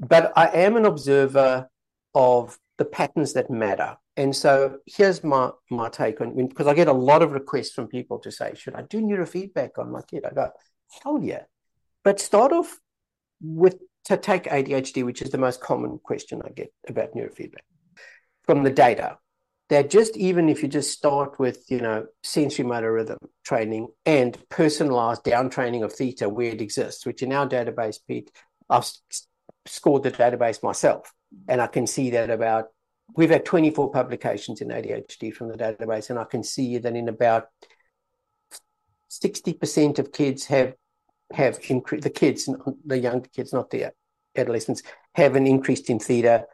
But I am an observer of the patterns that matter. And so here's my my take on because I get a lot of requests from people to say, should I do neurofeedback on my kid? I go, hell yeah. But start off with to take ADHD, which is the most common question I get about neurofeedback from the data. That just even if you just start with you know sensory motor rhythm training and personalized down training of theta where it exists, which in our database, Pete, I've scored the database myself, and I can see that about we've had 24 publications in ADHD from the database, and I can see that in about 60% of kids have have increased the kids, the younger kids, not the adolescents, have an increase in theta